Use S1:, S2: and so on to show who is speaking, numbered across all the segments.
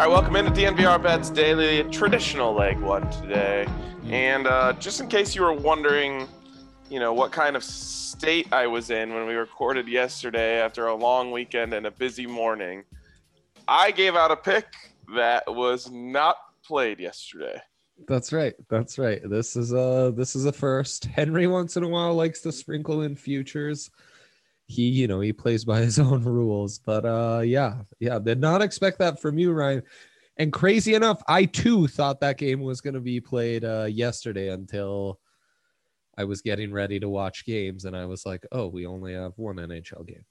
S1: All right, welcome into DNVR Bets Daily, traditional leg one today. And uh, just in case you were wondering, you know, what kind of state I was in when we recorded yesterday after a long weekend and a busy morning, I gave out a pick that was not played yesterday.
S2: That's right. That's right. This is a this is a first. Henry once in a while likes to sprinkle in futures. He, you know, he plays by his own rules. But uh yeah, yeah, did not expect that from you, Ryan. And crazy enough, I too thought that game was going to be played uh yesterday until I was getting ready to watch games and I was like, "Oh, we only have one NHL game."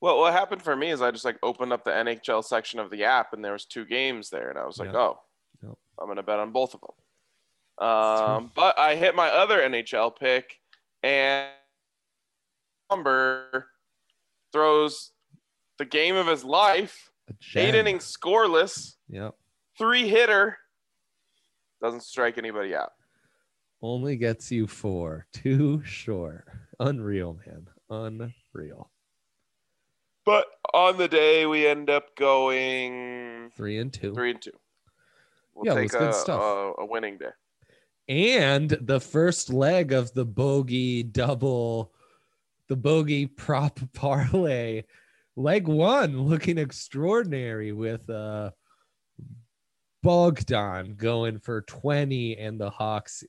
S1: Well, what happened for me is I just like opened up the NHL section of the app and there was two games there and I was like,
S2: Yeah.
S1: "Oh,
S2: Yep.
S1: I'm going to bet on both of them." Um, but I hit my other NHL pick and number throws the game of his life, eight innings scoreless,
S2: Yep.
S1: three hitter, doesn't strike anybody out.
S2: Only gets you four. Too short. Unreal, man. Unreal.
S1: But on the day, we end up going
S2: Three and two.
S1: three and two. We'll
S2: Yeah, it
S1: take
S2: was good
S1: a,
S2: stuff.
S1: A, a winning day.
S2: and the first leg of the bogey double, the bogey prop parlay, leg one looking extraordinary with uh Bogdan going for 20 and the Hawks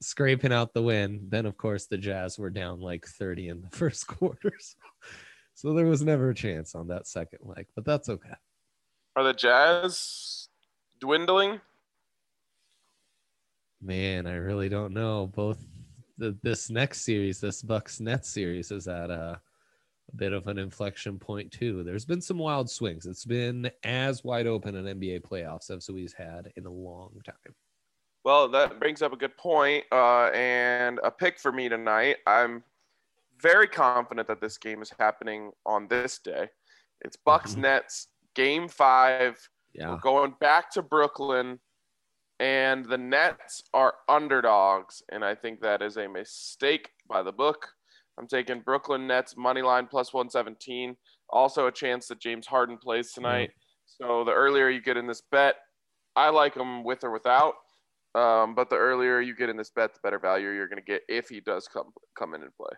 S2: scraping out the win. Then, of course, the Jazz were down like 30 in the first quarters. So there was never a chance on that second leg, but that's okay.
S1: Are the Jazz dwindling?
S2: Man, I really don't know. Both the, this next series, this Bucks Nets series, is at a, a bit of an inflection point too. There's been some wild swings. It's been as wide open an NBA playoffs as we've had in a long time.
S1: Well, that brings up a good point, uh, and a pick for me tonight. I'm very confident that this game is happening on this day. It's Bucks
S2: Mhm.
S1: Nets game five.
S2: Yeah,
S1: We're going back to Brooklyn, and the Nets are underdogs, and I think that is a mistake by the book. I'm taking Brooklyn Nets money line plus 117. Also, a chance that James Harden plays tonight. So the earlier you get in this bet, I like him with or without. Um, but the earlier you get in this bet, the better value you're going to get if he does come come in and play.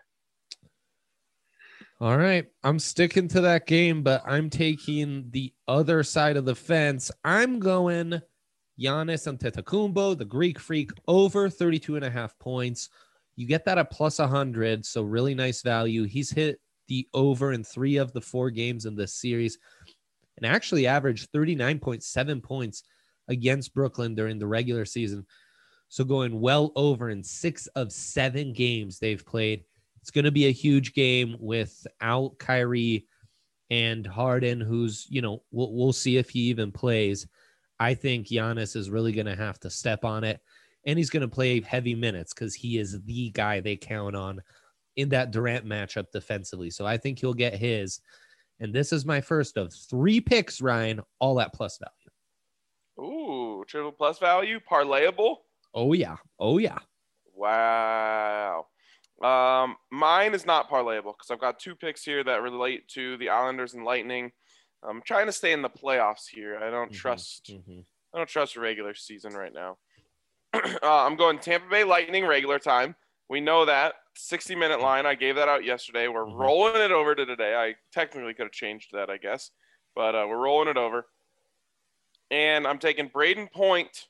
S2: All right. I'm sticking to that game, but I'm taking the other side of the fence. I'm going Giannis Antetokounmpo, the Greek freak, over 32 and a half points. You get that at plus 100, so really nice value. He's hit the over in three of the four games in this series and actually averaged 39.7 points against Brooklyn during the regular season. So going well over in six of seven games they've played. It's going to be a huge game without Kyrie and Harden, who's, you know, we'll, we'll see if he even plays. I think Giannis is really going to have to step on it and he's going to play heavy minutes because he is the guy they count on in that Durant matchup defensively. So I think he'll get his. And this is my first of three picks, Ryan, all at plus value.
S1: Ooh, triple plus value, parlayable.
S2: Oh, yeah. Oh, yeah.
S1: Wow. Um, mine is not parlayable because I've got two picks here that relate to the Islanders and Lightning. I'm trying to stay in the playoffs here. I don't
S2: Mhm,
S1: trust.
S2: mhm.
S1: I don't trust regular season right now. uh, I'm going Tampa Bay Lightning regular time. We know that 60 minute line. I gave that out yesterday. We're
S2: Mhm.
S1: rolling it over to today. I technically could have changed that, I guess, but uh, we're rolling it over. And I'm taking Brayden Point,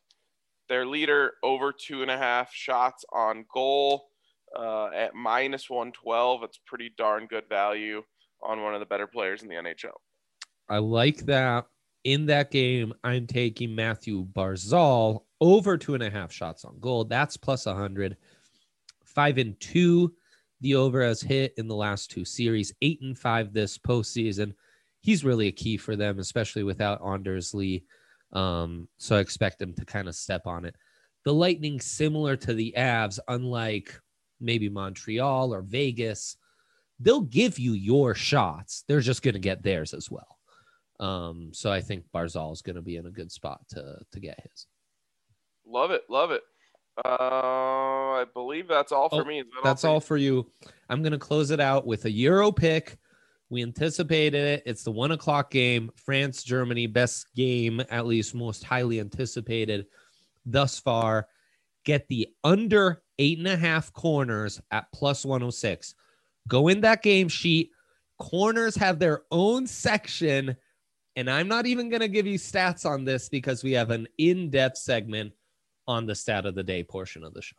S1: their leader, over two and a half shots on goal uh, at minus 112. It's pretty darn good value on one of the better players in the NHL.
S2: I like that. In that game, I'm taking Mathew Barzal over two and a half shots on goal. That's plus 100. Five and two, the over has hit in the last two series, eight and five this postseason. He's really a key for them, especially without Anders Lee. Um, so I expect him to kind of step on it. The Lightning, similar to the Avs, unlike maybe Montreal or Vegas, they'll give you your shots. They're just going to get theirs as well. Um, so I think Barzal is going to be in a good spot to to get his.
S1: Love it, love it. Uh, I believe that's all for
S2: Oh,
S1: me. That
S2: That's
S1: for
S2: all for you. I'm going to close it out with a Euro pick. We anticipated it. It's the one o'clock game. France, Germany, best game, at least most highly anticipated thus far. Get the under eight and a half corners at plus 106. Go in that game sheet. Corners have their own section. And I'm not even going to give you stats on this because we have an in depth segment on the stat of the day portion of the show.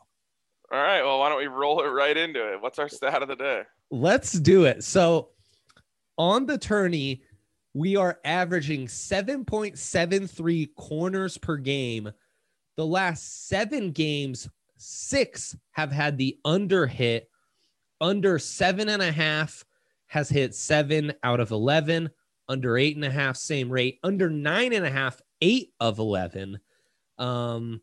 S1: All right. Well, why don't we roll it right into it? What's our stat of the day?
S2: Let's do it. So on the tourney, we are averaging 7.73 corners per game. The last seven games, six have had the under hit. Under seven and a half has hit seven out of 11. Under eight and a half, same rate. Under nine and a half, eight of 11. Um,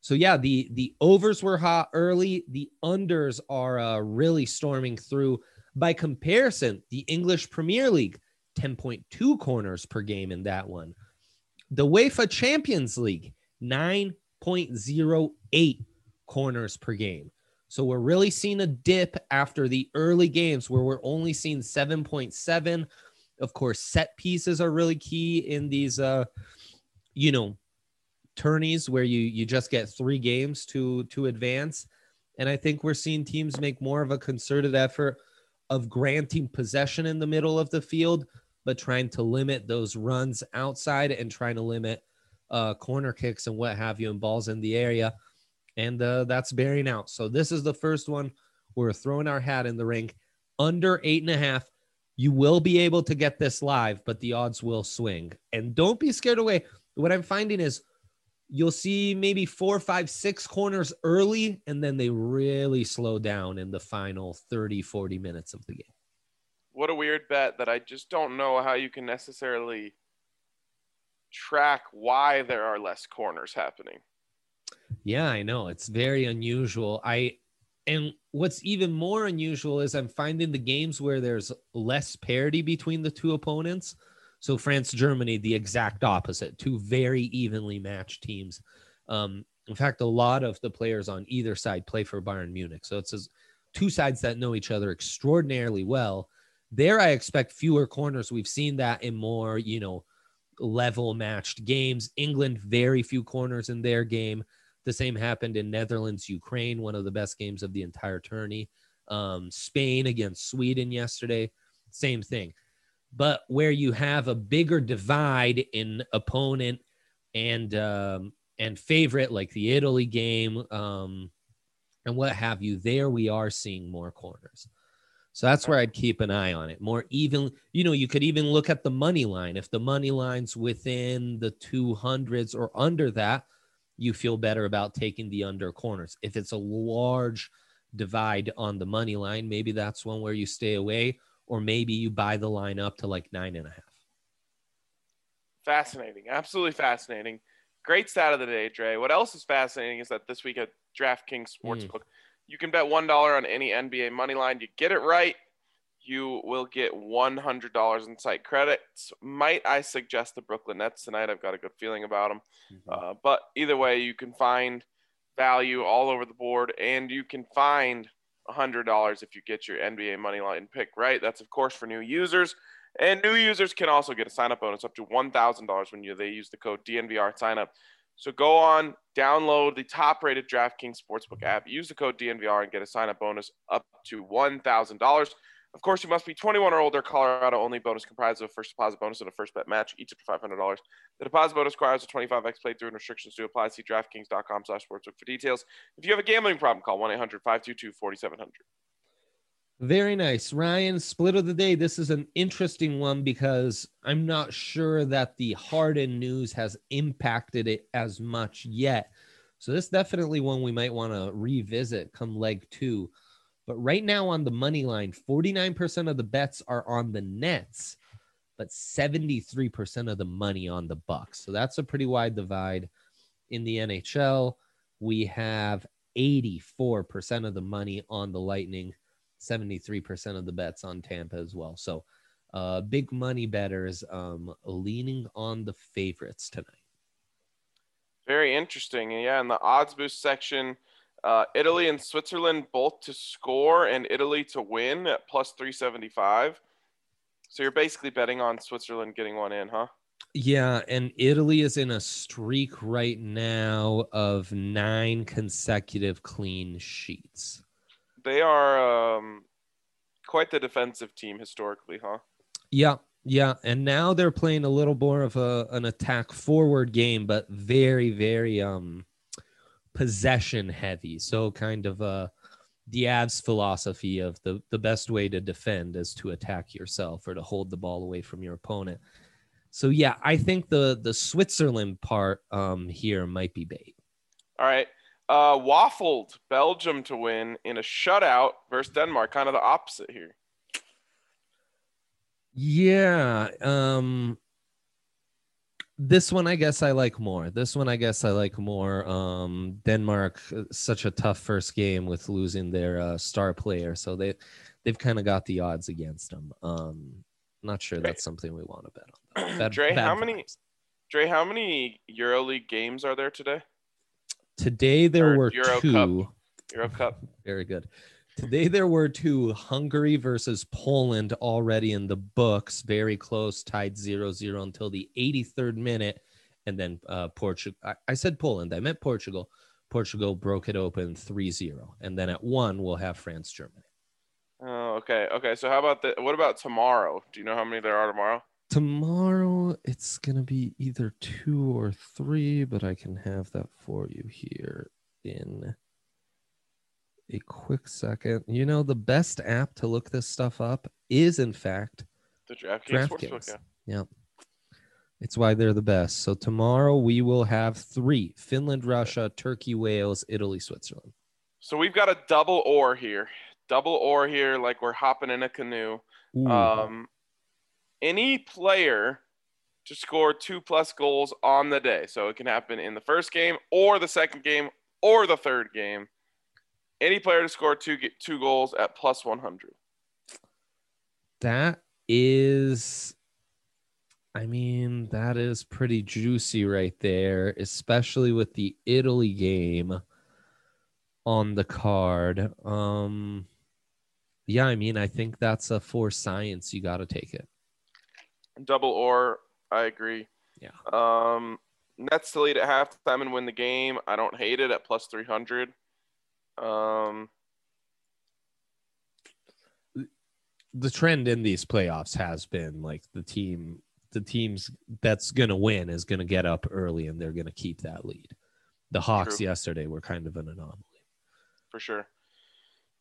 S2: so yeah, the the overs were hot early. The unders are uh, really storming through. By comparison, the English Premier League, 10.2 corners per game in that one. The UEFA Champions League, 9.08 corners per game. So we're really seeing a dip after the early games where we're only seeing 7.7. Of course, set pieces are really key in these uh you know tourneys where you you just get 3 games to to advance. And I think we're seeing teams make more of a concerted effort of granting possession in the middle of the field, but trying to limit those runs outside and trying to limit uh, corner kicks and what have you and balls in the area. And uh, that's bearing out. So this is the first one. We're throwing our hat in the ring. Under eight and a half. You will be able to get this live, but the odds will swing. And don't be scared away. What I'm finding is you'll see maybe four, five, six corners early, and then they really slow down in the final 30, 40 minutes of the game.
S1: What a weird bet that I just don't know how you can necessarily track why there are less corners happening.
S2: Yeah, I know. It's very unusual. I and what's even more unusual is I'm finding the games where there's less parity between the two opponents. So France, Germany, the exact opposite, two very evenly matched teams. Um, in fact, a lot of the players on either side play for Bayern Munich. So it's two sides that know each other extraordinarily well. There, I expect fewer corners. We've seen that in more, you know, level matched games. England, very few corners in their game. The same happened in Netherlands, Ukraine, one of the best games of the entire tourney. Um, Spain against Sweden yesterday, same thing. But where you have a bigger divide in opponent and um, and favorite, like the Italy game, um, and what have you, there we are seeing more corners. So that's where I'd keep an eye on it. More even, you know, you could even look at the money line. If the money line's within the 200s or under that, you feel better about taking the under corners. If it's a large divide on the money line, maybe that's one where you stay away, or maybe you buy the line up to like nine and a half.
S1: Fascinating. Absolutely fascinating. Great stat of the day, Dre. What else is fascinating is that this week at DraftKings hmm. Sportsbook, you can bet $1 on any NBA money line. You get it right, you will get $100 in site credits. Might I suggest the Brooklyn Nets tonight? I've got a good feeling about them. Uh, but either way, you can find value all over the board, and you can find $100 if you get your NBA money line pick right. That's, of course, for new users. And new users can also get a sign up bonus up to $1,000 when you, they use the code DNVR sign up. So go on, download the top rated DraftKings Sportsbook app, use the code DNVR, and get a sign up bonus up to $1,000. Of course, you must be 21 or older. Colorado only bonus comprised of a first deposit bonus and a first bet match, each up to $500. The deposit bonus requires a 25x playthrough and restrictions to apply. See DraftKings.com slash sportsbook for details. If you have a gambling problem, call 1 800 522 4700.
S2: Very nice. Ryan, split of the day. This is an interesting one because I'm not sure that the Harden news has impacted it as much yet. So this definitely one we might want to revisit come leg two. But right now on the money line, 49% of the bets are on the Nets, but 73% of the money on the Bucks. So that's a pretty wide divide. In the NHL, we have 84% of the money on the Lightning, 73% of the bets on Tampa as well. So uh, big money betters um, leaning on the favorites tonight.
S1: Very interesting. Yeah, in the odds boost section, uh, Italy and Switzerland both to score and Italy to win at plus 375. So you're basically betting on Switzerland getting one in, huh?
S2: Yeah, and Italy is in a streak right now of nine consecutive clean sheets.
S1: They are um, quite the defensive team historically, huh?
S2: Yeah, yeah, and now they're playing a little more of a an attack forward game, but very, very um possession heavy. So kind of uh the Avs philosophy of the the best way to defend is to attack yourself or to hold the ball away from your opponent. So yeah, I think the the Switzerland part um here might be bait.
S1: All right. Uh, waffled Belgium to win in a shutout versus Denmark, kind of the opposite here.
S2: Yeah. Um this one I guess I like more. This one I guess I like more. Um Denmark uh, such a tough first game with losing their uh, star player, so they they've kind of got the odds against them. Um not sure that's something we want to bet on. Bad,
S1: Dre,
S2: bad
S1: how many
S2: vibes.
S1: Dre, how many EuroLeague games are there today?
S2: Today there
S1: or
S2: were
S1: Euro
S2: two.
S1: Cup? Euro Cup.
S2: Very good. Today there were two Hungary versus Poland already in the books, very close, tied 0-0 until the 83rd minute. And then uh Portugal I, I said Poland, I meant Portugal. Portugal broke it open 3-0. And then at one we'll have France Germany.
S1: Oh, okay. Okay. So how about the what about tomorrow? Do you know how many there are tomorrow?
S2: Tomorrow it's gonna be either two or three, but I can have that for you here in a quick second. You know, the best app to look this stuff up is in fact
S1: The DraftKings
S2: DraftKings. Yeah. It's why they're the best. So tomorrow we will have three Finland, Russia, Turkey, Wales, Italy, Switzerland.
S1: So we've got a double oar here. Double oar here, like we're hopping in a canoe.
S2: Ooh.
S1: Um, any player to score two plus goals on the day. So it can happen in the first game or the second game or the third game. Any player to score two two goals at plus 100.
S2: that is I mean, that is pretty juicy right there, especially with the Italy game on the card. Um yeah, I mean, I think that's a for science. You got to take it.
S1: Double or, I agree.
S2: Yeah.
S1: Um, Nets to lead at halftime and win the game. I don't hate it at plus 300. Um,
S2: the trend in these playoffs has been like the team the teams that's going to win is going to get up early and they're going to keep that lead. The Hawks
S1: True.
S2: yesterday were kind of an anomaly.
S1: for sure.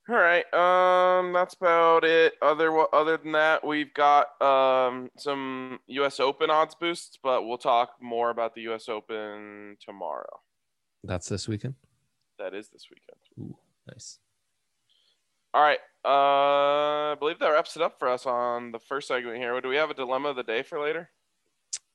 S1: All right. Um, that's about it. Other other than that, we've got um some U.S. Open odds boosts, but we'll talk more about the U.S. Open tomorrow.
S2: That's this weekend.
S1: That is this weekend.
S2: Ooh, nice.
S1: All right. Uh, I believe that wraps it up for us on the first segment here. Do we have a dilemma of the day for later?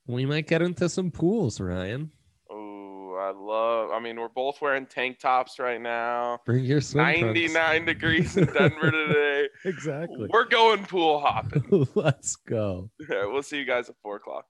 S2: We might get into some pools, Ryan.
S1: Oh, I love. I mean, we're both wearing tank tops right now.
S2: Bring your swim trunks.
S1: 99 degrees in Denver today.
S2: Exactly.
S1: We're going pool hopping.
S2: Let's go.
S1: All right, we'll see you guys at four o'clock.